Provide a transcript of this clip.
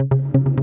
you